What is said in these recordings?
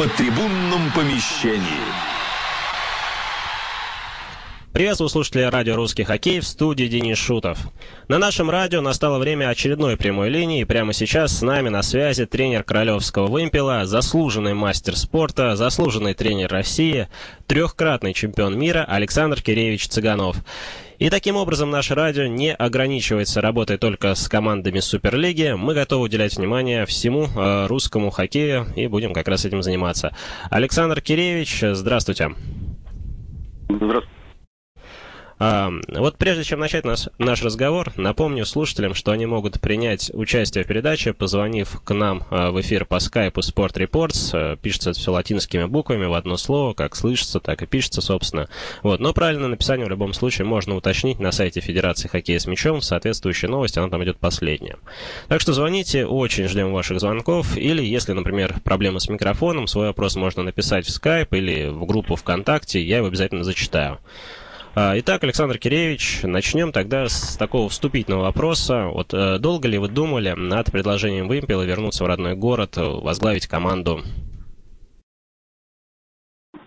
подтрибунном помещении. Приветствую слушателей радио «Русский хоккей» в студии Денис Шутов. На нашем радио настало время очередной прямой линии, и прямо сейчас с нами на связи тренер Королевского вымпела, заслуженный мастер спорта, заслуженный тренер России, трехкратный чемпион мира Александр Киреевич Цыганов. И таким образом наше радио не ограничивается работой только с командами Суперлиги. Мы готовы уделять внимание всему э, русскому хоккею и будем как раз этим заниматься. Александр Киреевич, здравствуйте. Здравствуйте. Вот прежде чем начать наш, наш разговор, напомню слушателям, что они могут принять участие в передаче, позвонив к нам а, в эфир по скайпу Sport Reports. А, пишется это все латинскими буквами в одно слово, как слышится, так и пишется, собственно. Вот. Но правильное написание в любом случае можно уточнить на сайте Федерации хоккея с мячом в соответствующей новости, она там идет последняя. Так что звоните, очень ждем ваших звонков. Или, если, например, проблема с микрофоном, свой вопрос можно написать в скайп или в группу ВКонтакте, я его обязательно зачитаю. А, итак, Александр Киреевич, начнем тогда с такого вступительного вопроса. Вот э, долго ли вы думали над предложением Вымпела вернуться в родной город, возглавить команду?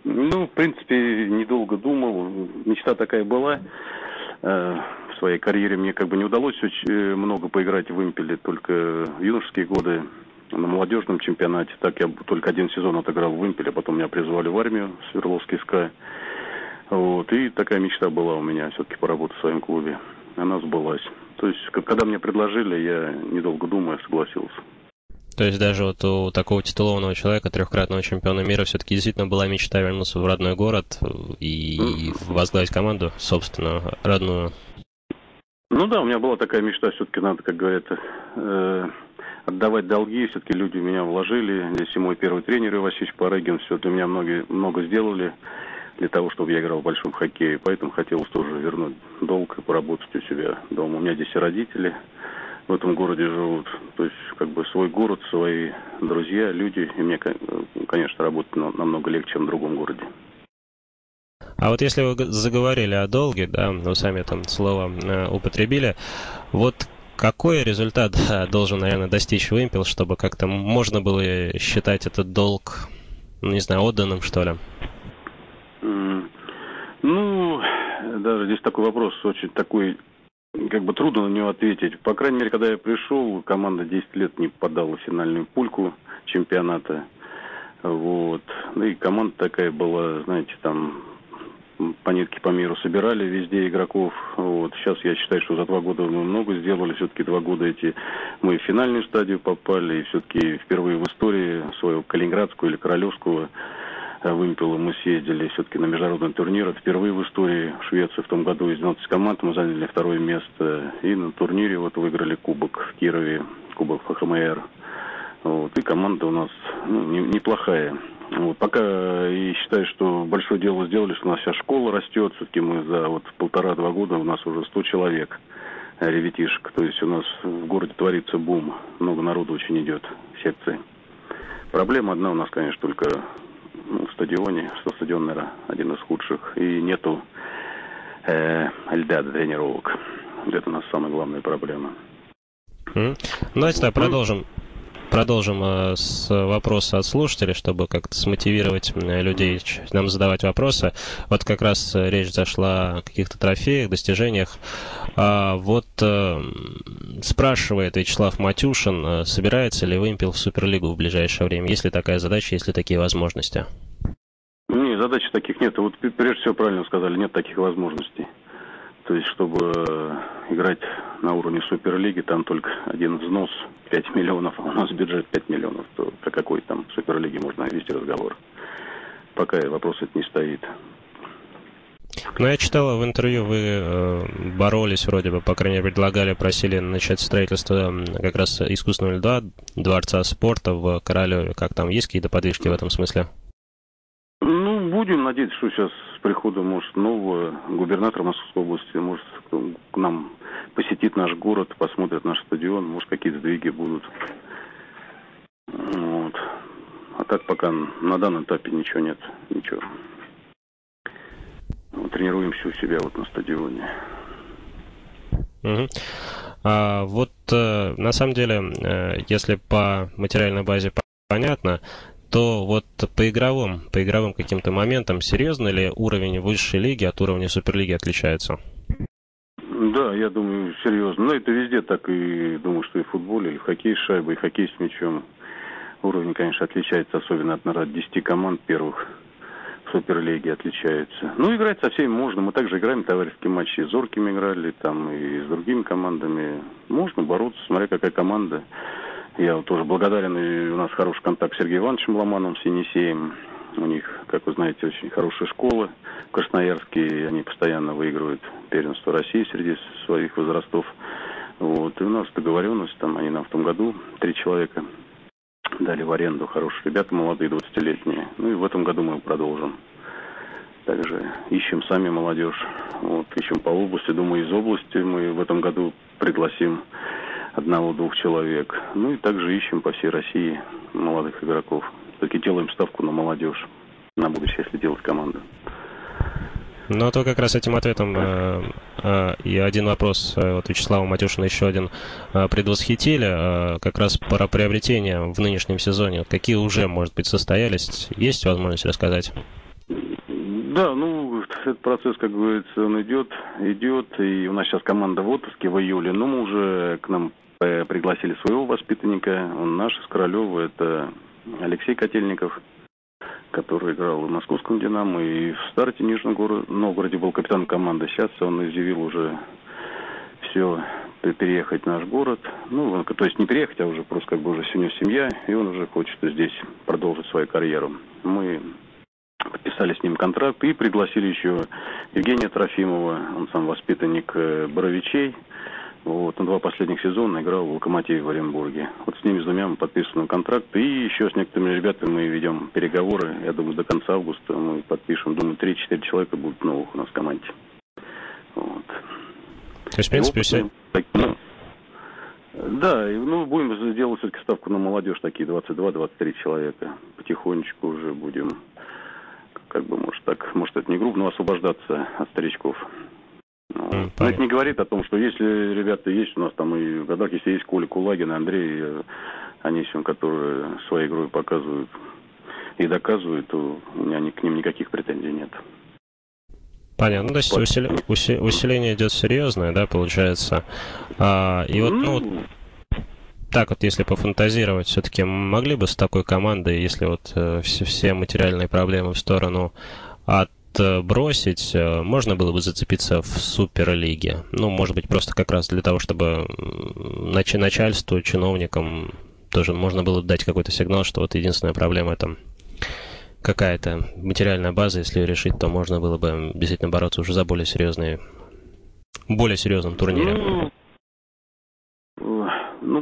Ну, в принципе, недолго думал. Мечта такая была. Э, в своей карьере мне как бы не удалось очень э, много поиграть в Вымпеле, только в юношеские годы на молодежном чемпионате. Так я только один сезон отыграл в Вымпеле, потом меня призвали в армию, Свердловский СКА. Вот, и такая мечта была у меня все-таки поработать в своем клубе. Она сбылась. То есть, когда мне предложили, я, недолго думая, согласился. То есть даже вот у такого титулованного человека, трехкратного чемпиона мира, все-таки действительно была мечта вернуться в родной город и возглавить команду, собственно, родную. Ну да, у меня была такая мечта, все-таки надо, как говорят, э, отдавать долги. Все-таки люди в меня вложили. Здесь и мой первый тренер Ивасевич Парыгин, все для меня много, много сделали для того, чтобы я играл в большом хоккее. Поэтому хотелось тоже вернуть долг и поработать у себя дома. У меня здесь родители в этом городе живут. То есть, как бы свой город, свои друзья, люди. И мне, конечно, работать намного легче, чем в другом городе. А вот если вы заговорили о долге, да, вы сами там слово э, употребили, вот какой результат должен, наверное, достичь Вимпел, чтобы как-то можно было считать этот долг, ну, не знаю, отданным, что ли? Ну, даже здесь такой вопрос очень такой, как бы трудно на него ответить. По крайней мере, когда я пришел, команда 10 лет не попадала в финальную пульку чемпионата. Вот. Ну и команда такая была, знаете, там по нитке по миру собирали везде игроков. Вот. Сейчас я считаю, что за два года мы много сделали. Все-таки два года эти мы в финальную стадию попали. И все-таки впервые в истории своего Калининградского или Королевского вымпела мы съездили все-таки на международный турнир. Впервые в истории Швеции в том году из 12 команд мы заняли второе место. И на турнире вот выиграли кубок в Кирове, кубок ФХМР. Вот. И команда у нас ну, не, неплохая. Вот. Пока и считаю, что большое дело сделали, что у нас вся школа растет. Все-таки мы за вот полтора-два года у нас уже 100 человек ребятишек. То есть у нас в городе творится бум. Много народу очень идет в секции. Проблема одна у нас, конечно, только ну, стадионе, что стадион, наверное, один из худших, и нету э, льда для тренировок. Это у нас самая главная проблема. Mm. Давайте тогда продолжим. Продолжим э, с вопроса от слушателей, чтобы как-то смотивировать людей нам задавать вопросы. Вот как раз э, речь зашла о каких-то трофеях, достижениях. А вот э, спрашивает Вячеслав Матюшин, собирается ли Вымпел в Суперлигу в ближайшее время? Есть ли такая задача, есть ли такие возможности? Не, задач таких нет. Вот прежде всего правильно сказали, нет таких возможностей. То есть, чтобы э, играть на уровне Суперлиги, там только один взнос 5 миллионов, а у нас бюджет 5 миллионов. То про какой там Суперлиги можно вести разговор? Пока вопрос это не стоит. Ну, я читала в интервью, вы э, боролись вроде бы, по крайней мере, предлагали, просили начать строительство как раз искусственного льда, дворца спорта в Королеве. Как там, есть какие-то подвижки в этом смысле? Ну, будем надеяться, что сейчас с приходом, может, нового губернатора Московской области, может, к нам посетит наш город, посмотрит наш стадион, может, какие-то сдвиги будут. Вот. А так пока на данном этапе ничего нет, ничего. Тренируемся у себя вот на стадионе. А, вот э, на самом деле, э, если по материальной базе понятно, то вот по игровым, по игровым каким-то моментам серьезно ли уровень высшей лиги от уровня Суперлиги отличается? Да, я думаю, серьезно. Но это везде так и думаю, что и в футболе, и в хоккее с шайбой, и в хоккее с мячом. Уровень, конечно, отличается, особенно от, наверное, 10 команд первых в Суперлиге отличается. Ну, играть со всеми можно. Мы также играем товарищеские матчи. И с Зоркими играли, там, и с другими командами. Можно бороться, смотря какая команда. Я вот тоже благодарен, и у нас хороший контакт с Сергеем Ивановичем Ломановым, с Енисеем. У них, как вы знаете, очень хорошая школа в Красноярске, и они постоянно выигрывают первенство России среди своих возрастов. Вот. И у нас договоренность, там они нам в том году, три человека, дали в аренду хорошие ребята, молодые, 20-летние. Ну и в этом году мы продолжим. Также ищем сами молодежь. Вот, ищем по области. Думаю, из области мы в этом году пригласим одного-двух человек. Ну и также ищем по всей России молодых игроков. Только делаем ставку на молодежь на будущее, если делать команду. Ну, а то как раз этим ответом э, э, и один вопрос э, от Вячеслава Матюшина еще один э, предвосхитили. Э, как раз про приобретение в нынешнем сезоне. Какие уже, может быть, состоялись? Есть возможность рассказать? Да, ну, этот процесс, как говорится, он идет, идет, и у нас сейчас команда в отпуске в июле, но мы уже к нам пригласили своего воспитанника, он наш из Королева, это Алексей Котельников – который играл в московском «Динамо», и в старте Нижнем Новгороде был капитан команды. Сейчас он изъявил уже все переехать в наш город. Ну, то есть не переехать, а уже просто как бы уже у семья, и он уже хочет здесь продолжить свою карьеру. Мы подписали с ним контракт и пригласили еще Евгения Трофимова, он сам воспитанник э, Боровичей. Вот, на два последних сезона играл в «Локомотиве» в Оренбурге. Вот с ними с двумя мы подписываем контракт. И еще с некоторыми ребятами мы ведем переговоры. Я думаю, до конца августа мы подпишем. Думаю, 3-4 человека будут новых у нас в команде. Вот. То есть, в принципе, все... Ну, да, ну, будем делать все-таки ставку на молодежь, такие 22-23 человека. Потихонечку уже будем, как бы, может, так, может, это не грубо, но освобождаться от старичков. Но это не говорит о том, что если ребята есть у нас там и в годах, если есть Коля Кулагин, Андрей э, Анисим, которые своей игрой показывают и доказывают, то у меня к ним никаких претензий нет. Понятно, то есть усили... Уси... усиление идет серьезное, да, получается. А, и вот, ну, вот, так вот, если пофантазировать, все-таки могли бы с такой командой, если вот э, все, все материальные проблемы в сторону от Э, бросить, э, можно было бы зацепиться в Суперлиге. Ну, может быть, просто как раз для того, чтобы нач начальству, чиновникам тоже можно было дать какой-то сигнал, что вот единственная проблема это какая-то материальная база, если ее решить, то можно было бы действительно бороться уже за более серьезные, более серьезном турнире. Ну,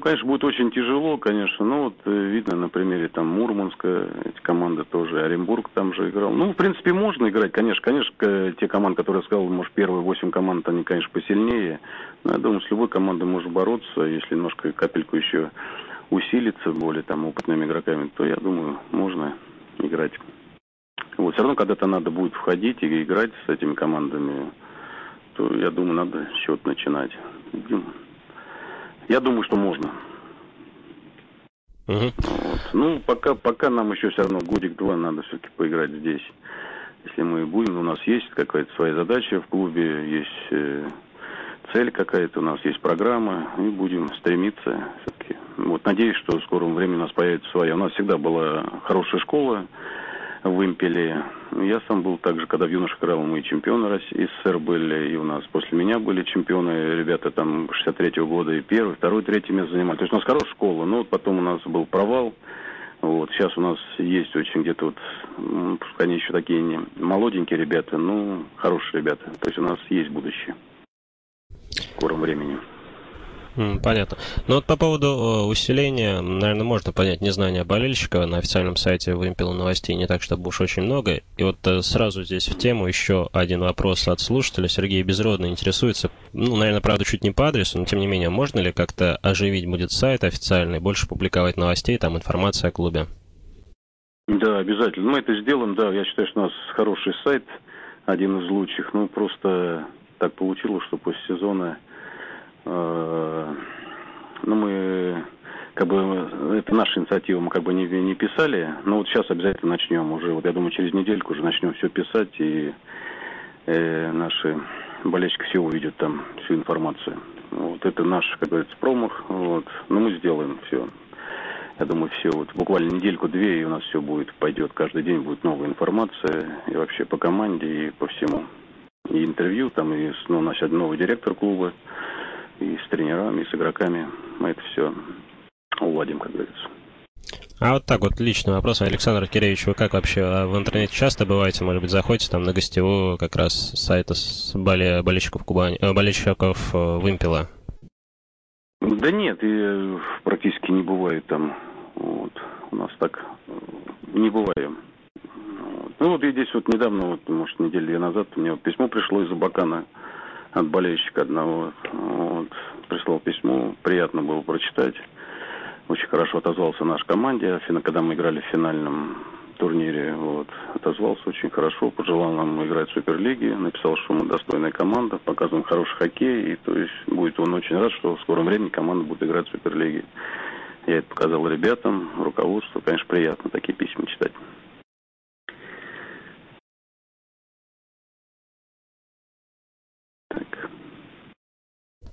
конечно, будет очень тяжело, конечно. Ну, вот э, видно на примере там Мурманска, эти команды тоже, Оренбург там же играл. Ну, в принципе, можно играть, конечно. Конечно, те команды, которые я сказал, может, первые восемь команд, они, конечно, посильнее. Но я думаю, с любой командой можно бороться, если немножко капельку еще усилиться более там опытными игроками, то, я думаю, можно играть. Вот, все равно когда-то надо будет входить и играть с этими командами, то, я думаю, надо счет начинать. Я думаю, что можно. Угу. Вот. Ну, пока, пока нам еще все равно годик-два надо все-таки поиграть здесь. Если мы будем, у нас есть какая-то своя задача в клубе, есть э, цель какая-то, у нас есть программа, и будем стремиться все-таки. Вот, надеюсь, что в скором времени у нас появится своя. У нас всегда была хорошая школа, в Импеле. Я сам был также, когда в юношах играл, мы чемпионы России, СССР были, и у нас после меня были чемпионы, ребята там 63-го года, и первый, второй, третий место занимали. То есть у нас хорошая школа, но вот потом у нас был провал. Вот, сейчас у нас есть очень где-то вот, ну, пускай они еще такие не молоденькие ребята, но хорошие ребята. То есть у нас есть будущее в скором времени. Понятно. Но вот по поводу э, усиления, наверное, можно понять незнание болельщика. На официальном сайте вымпела новостей не так, чтобы уж очень много. И вот э, сразу здесь в тему еще один вопрос от слушателя. Сергей Безродный интересуется, ну, наверное, правда, чуть не по адресу, но тем не менее, можно ли как-то оживить будет сайт официальный, больше публиковать новостей, там информация о клубе? Да, обязательно. Мы это сделаем, да. Я считаю, что у нас хороший сайт, один из лучших. Ну, просто так получилось, что после сезона Э, ну, мы как бы это наша инициатива, мы как бы не, не писали, но вот сейчас обязательно начнем уже, вот я думаю, через недельку уже начнем все писать, и э, наши болельщики все увидят там всю информацию. Вот это наш, как говорится, промах, вот, но мы сделаем все. Я думаю, все, вот буквально недельку-две, и у нас все будет, пойдет, каждый день будет новая информация, и вообще по команде, и по всему. И интервью, там, и ну, у нас сейчас новый директор клуба, и с тренерами, и с игроками. Мы это все уладим, как говорится. А вот так вот личный вопрос, Александр Киревич, вы как вообще а в интернете часто бываете, может быть, заходите там на гостевую как раз сайта с боле, болельщиков Кубани, э, болельщиков э, Вымпела? Да нет, и практически не бывает там. Вот. У нас так э, не бываем. Вот. Ну вот я здесь вот недавно, вот, может, неделю две назад, мне вот письмо пришло из Абакана от болельщика одного. Вот. Прислал письмо, приятно было прочитать. Очень хорошо отозвался наш команде, когда мы играли в финальном турнире. Вот. Отозвался очень хорошо, пожелал нам играть в Суперлиге, написал, что мы достойная команда, показываем хороший хоккей, и то есть будет он очень рад, что в скором времени команда будет играть в Суперлиге. Я это показал ребятам, руководству, конечно, приятно такие письма читать.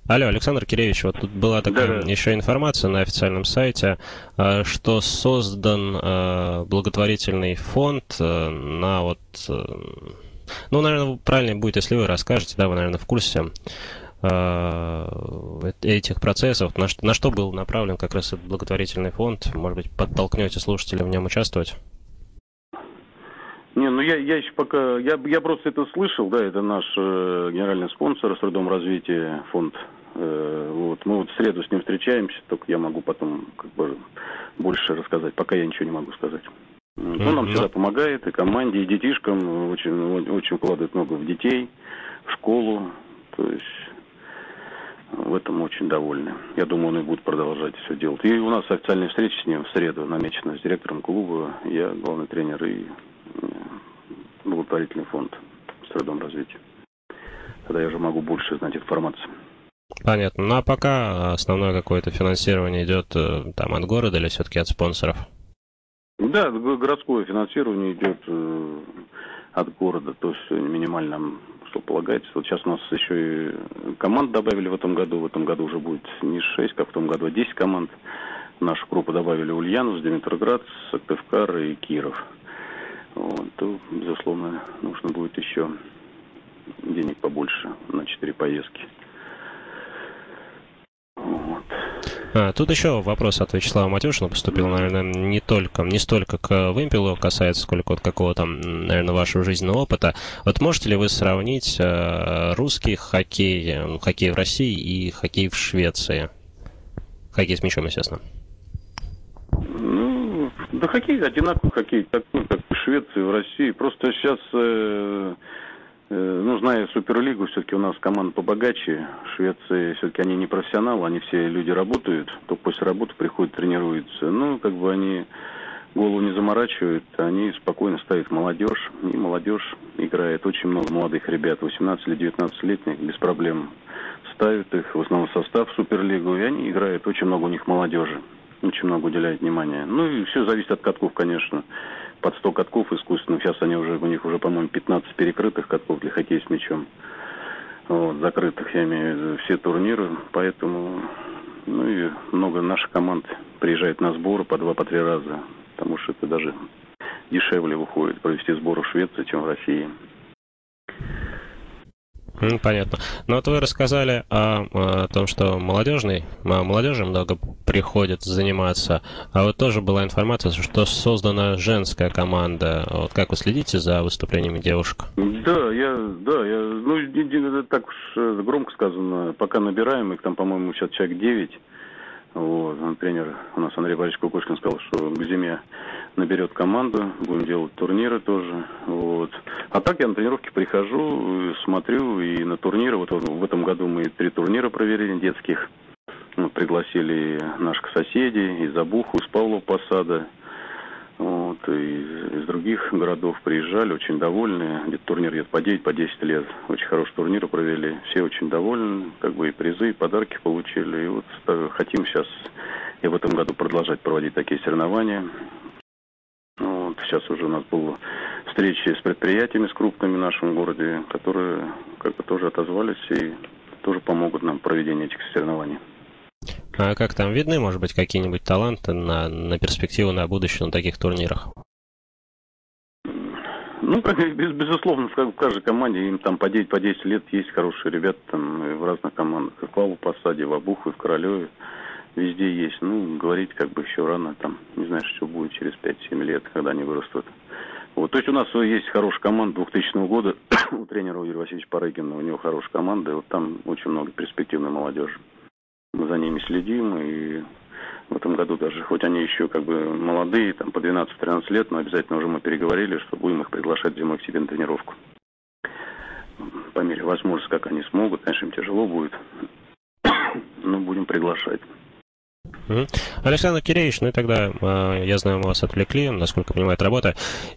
Алло, Александр Киревич, вот тут была такая да, еще информация на официальном сайте, э, что создан э, благотворительный фонд э, на вот... Ну, наверное, правильнее будет, если вы расскажете, да, вы, наверное, в курсе этих процессов, на что, на что был направлен как раз этот благотворительный фонд? Может быть, подтолкнете слушателей в нем участвовать? Не, ну я, я еще пока, я, я просто это слышал, да, это наш э, генеральный спонсор Средом развития фонд вот. Мы вот в среду с ним встречаемся, только я могу потом как бы больше рассказать. Пока я ничего не могу сказать. Он нам всегда помогает, и команде, и детишкам. Очень, очень вкладывает много в детей, в школу. То есть в этом очень довольны. Я думаю, он и будет продолжать все делать. И у нас официальная встреча с ним в среду намечена с директором клуба. Я главный тренер и э, благотворительный фонд Средом развития. Тогда я уже могу больше знать информации. Понятно. Ну а пока основное какое-то финансирование идет э, там от города или все-таки от спонсоров? Да, городское финансирование идет э, от города, то есть минимально, что полагается. Вот сейчас у нас еще и команд добавили в этом году. В этом году уже будет не 6, как в том году, а 10 команд. Нашу группу добавили Ульяновск, Димитроград, Сыктывкар и Киров. Вот, то, безусловно, нужно будет еще денег побольше на 4 поездки. А, тут еще вопрос от Вячеслава Матюшина поступил, наверное, не только, не столько к вымпелу касается, сколько от какого-то, наверное, вашего жизненного опыта. Вот можете ли вы сравнить э, русский хоккей, ну, хоккей в России и хоккей в Швеции? Хоккей с мячом, естественно. Ну, да хоккей одинаковый хоккей, такой, как в Швеции, в России. Просто сейчас Э, ну, зная Суперлигу, все-таки у нас команда побогаче. Швеции все-таки они не профессионалы, они все люди работают, то после работы приходят, тренируются. Ну, как бы они голову не заморачивают, они спокойно ставят молодежь, и молодежь играет. Очень много молодых ребят, 18 или 19-летних, без проблем ставят их в основном состав в Суперлигу, и они играют. Очень много у них молодежи, очень много уделяют внимания. Ну, и все зависит от катков, конечно под 100 катков искусственных. Сейчас они уже, у них уже, по-моему, 15 перекрытых катков для хоккея с мячом. Вот, закрытых, я имею в виду, все турниры. Поэтому, ну и много наших команд приезжает на сборы по два, по три раза. Потому что это даже дешевле выходит провести сборы в Швеции, чем в России. Понятно. Ну вот вы рассказали о, о том, что молодежный, молодежи много приходит заниматься, а вот тоже была информация, что создана женская команда. Вот как вы следите за выступлениями девушек? Да, я, да, я, ну, так уж э, громко сказано, пока набираем их, там, по-моему, сейчас человек 9, вот, тренер у нас Андрей Борисович Кукушкин сказал, что к зиме наберет команду, будем делать турниры тоже. Вот. А так я на тренировки прихожу, смотрю и на турниры. Вот в этом году мы три турнира проверили детских. Мы пригласили наших соседей из Абуху, из Павлова Посада. Вот, и из других городов приезжали, очень довольны. Где-то турнир идет по 9, по 10 лет. Очень хороший турнир провели. Все очень довольны. Как бы и призы, и подарки получили. И вот хотим сейчас и в этом году продолжать проводить такие соревнования. Вот, сейчас уже у нас была встречи с предприятиями, с крупными в нашем городе, которые как бы тоже отозвались и тоже помогут нам в проведении этих соревнований. А как там видны, может быть, какие-нибудь таланты на, на перспективу, на будущее на таких турнирах? Ну, как, без, безусловно, в каждой команде им там по 9, по 10 лет есть хорошие ребята там в разных командах. В Клаву Посаде, в Обухове, в Королеве везде есть. Ну, говорить как бы еще рано, там, не знаю, что будет через 5-7 лет, когда они вырастут. Вот, то есть у нас есть хорошая команда 2000 года, у тренера Юрия Васильевича Парыгина, у него хорошая команда, и вот там очень много перспективной молодежи. Мы за ними следим, и в этом году даже, хоть они еще как бы молодые, там по 12-13 лет, но обязательно уже мы переговорили, что будем их приглашать зимой к себе на тренировку. По мере возможности, как они смогут, конечно, им тяжело будет, но будем приглашать. Александр Киреевич, ну и тогда, э, я знаю, мы вас отвлекли, насколько понимаю, это работа.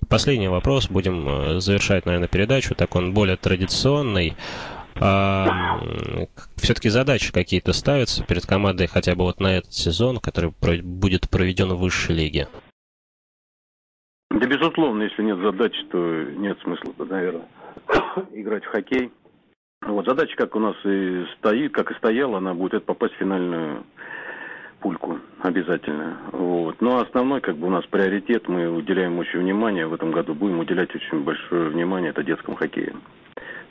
Последний вопрос, будем э, завершать, наверное, передачу, так он более традиционный. А, все-таки задачи какие-то ставятся перед командой хотя бы вот на этот сезон, который будет проведен в высшей лиге? Да, безусловно, если нет задач, то нет смысла, наверное, играть в хоккей. Вот задача, как у нас и стоит, как и стояла, она будет это попасть в финальную пульку обязательно. Вот. Но основной, как бы у нас приоритет, мы уделяем очень внимание, в этом году будем уделять очень большое внимание, это детскому хоккею.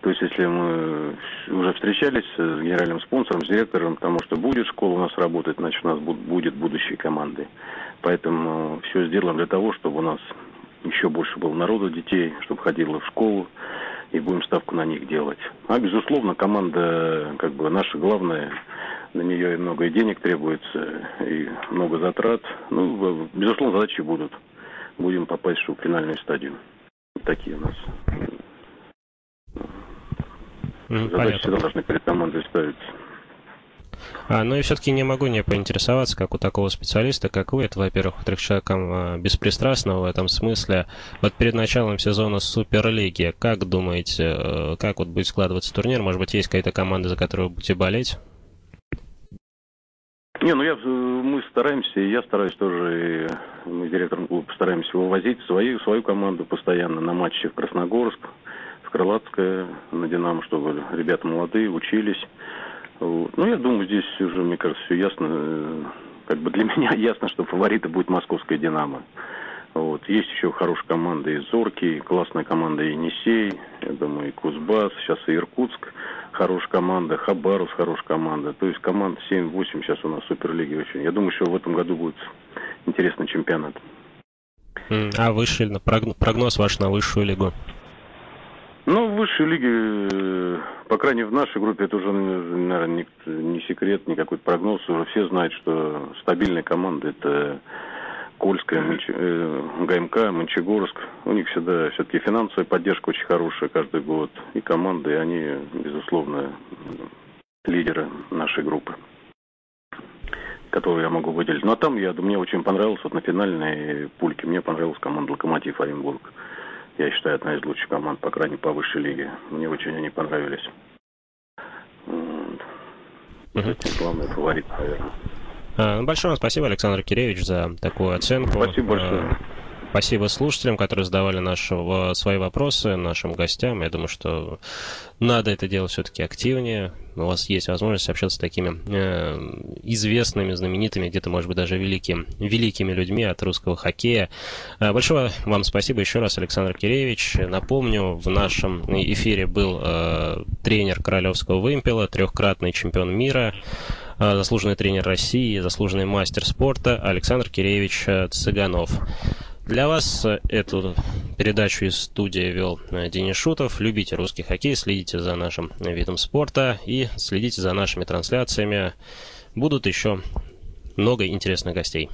То есть, если мы уже встречались с генеральным спонсором, с директором, потому что будет школа у нас работать, значит, у нас будет будущие команды. Поэтому все сделаем для того, чтобы у нас еще больше было народу детей, чтобы ходило в школу, и будем ставку на них делать. А, безусловно, команда, как бы, наша главная, на нее и много денег требуется, и много затрат. Ну, безусловно, задачи будут. Будем попасть в финальную стадию. Такие у нас Задачи Понятно. должны перед командой ставиться. А, ну и все-таки не могу не поинтересоваться, как у такого специалиста, как вы, это, во-первых, во-вторых, человеком а, беспристрастного в этом смысле. Вот перед началом сезона Суперлиги, как думаете, э, как вот будет складываться турнир? Может быть, есть какая-то команда, за которую вы будете болеть? Не, ну я, мы стараемся, и я стараюсь тоже, и мы с директором клуба постараемся вывозить свою, свою команду постоянно на матчи в Красногорск, Крылатская на «Динамо», чтобы ребята молодые, учились. Вот. Ну, я думаю, здесь уже, мне кажется, все ясно. Как бы для меня ясно, что фаворита будет московская «Динамо». Вот. Есть еще хорошая команда из Зорки, классная команда Енисей, я думаю, и Кузбасс, сейчас и Иркутск, хорошая команда, Хабарус, хорошая команда. То есть команд 7-8 сейчас у нас в Суперлиге очень. Я думаю, что в этом году будет интересный чемпионат. А высший, прогноз ваш на высшую лигу? Ну, в высшей лиге, э, по крайней мере, в нашей группе, это уже, наверное, не, не секрет, не какой-то прогноз. Уже все знают, что стабильная команда – это Кольская, Монч... э, ГМК, Мончегорск. У них всегда все-таки финансовая поддержка очень хорошая каждый год. И команды, они, безусловно, лидеры нашей группы которую я могу выделить. Ну, а там, я, мне очень понравилось, вот на финальной пульке, мне понравилась команда «Локомотив Оренбург» я считаю, одна из лучших команд, по крайней мере, по высшей лиге. Мне очень они понравились. Это главный фаворит, наверное. А, большое вам спасибо, Александр Киревич, за такую оценку. Спасибо большое. Спасибо слушателям, которые задавали наши, свои вопросы нашим гостям. Я думаю, что надо это делать все-таки активнее. У вас есть возможность общаться с такими э, известными, знаменитыми, где-то, может быть, даже великими, великими людьми от русского хоккея. Э, большое вам спасибо еще раз, Александр Киреевич. Напомню, в нашем эфире был э, тренер Королевского вымпела, трехкратный чемпион мира, э, заслуженный тренер России, заслуженный мастер спорта Александр Киреевич э, Цыганов. Для вас э, эту передачу из студии вел э, Денис Шутов. Любите русский хоккей, следите за нашим видом спорта и следите за нашими трансляциями. Будут еще много интересных гостей.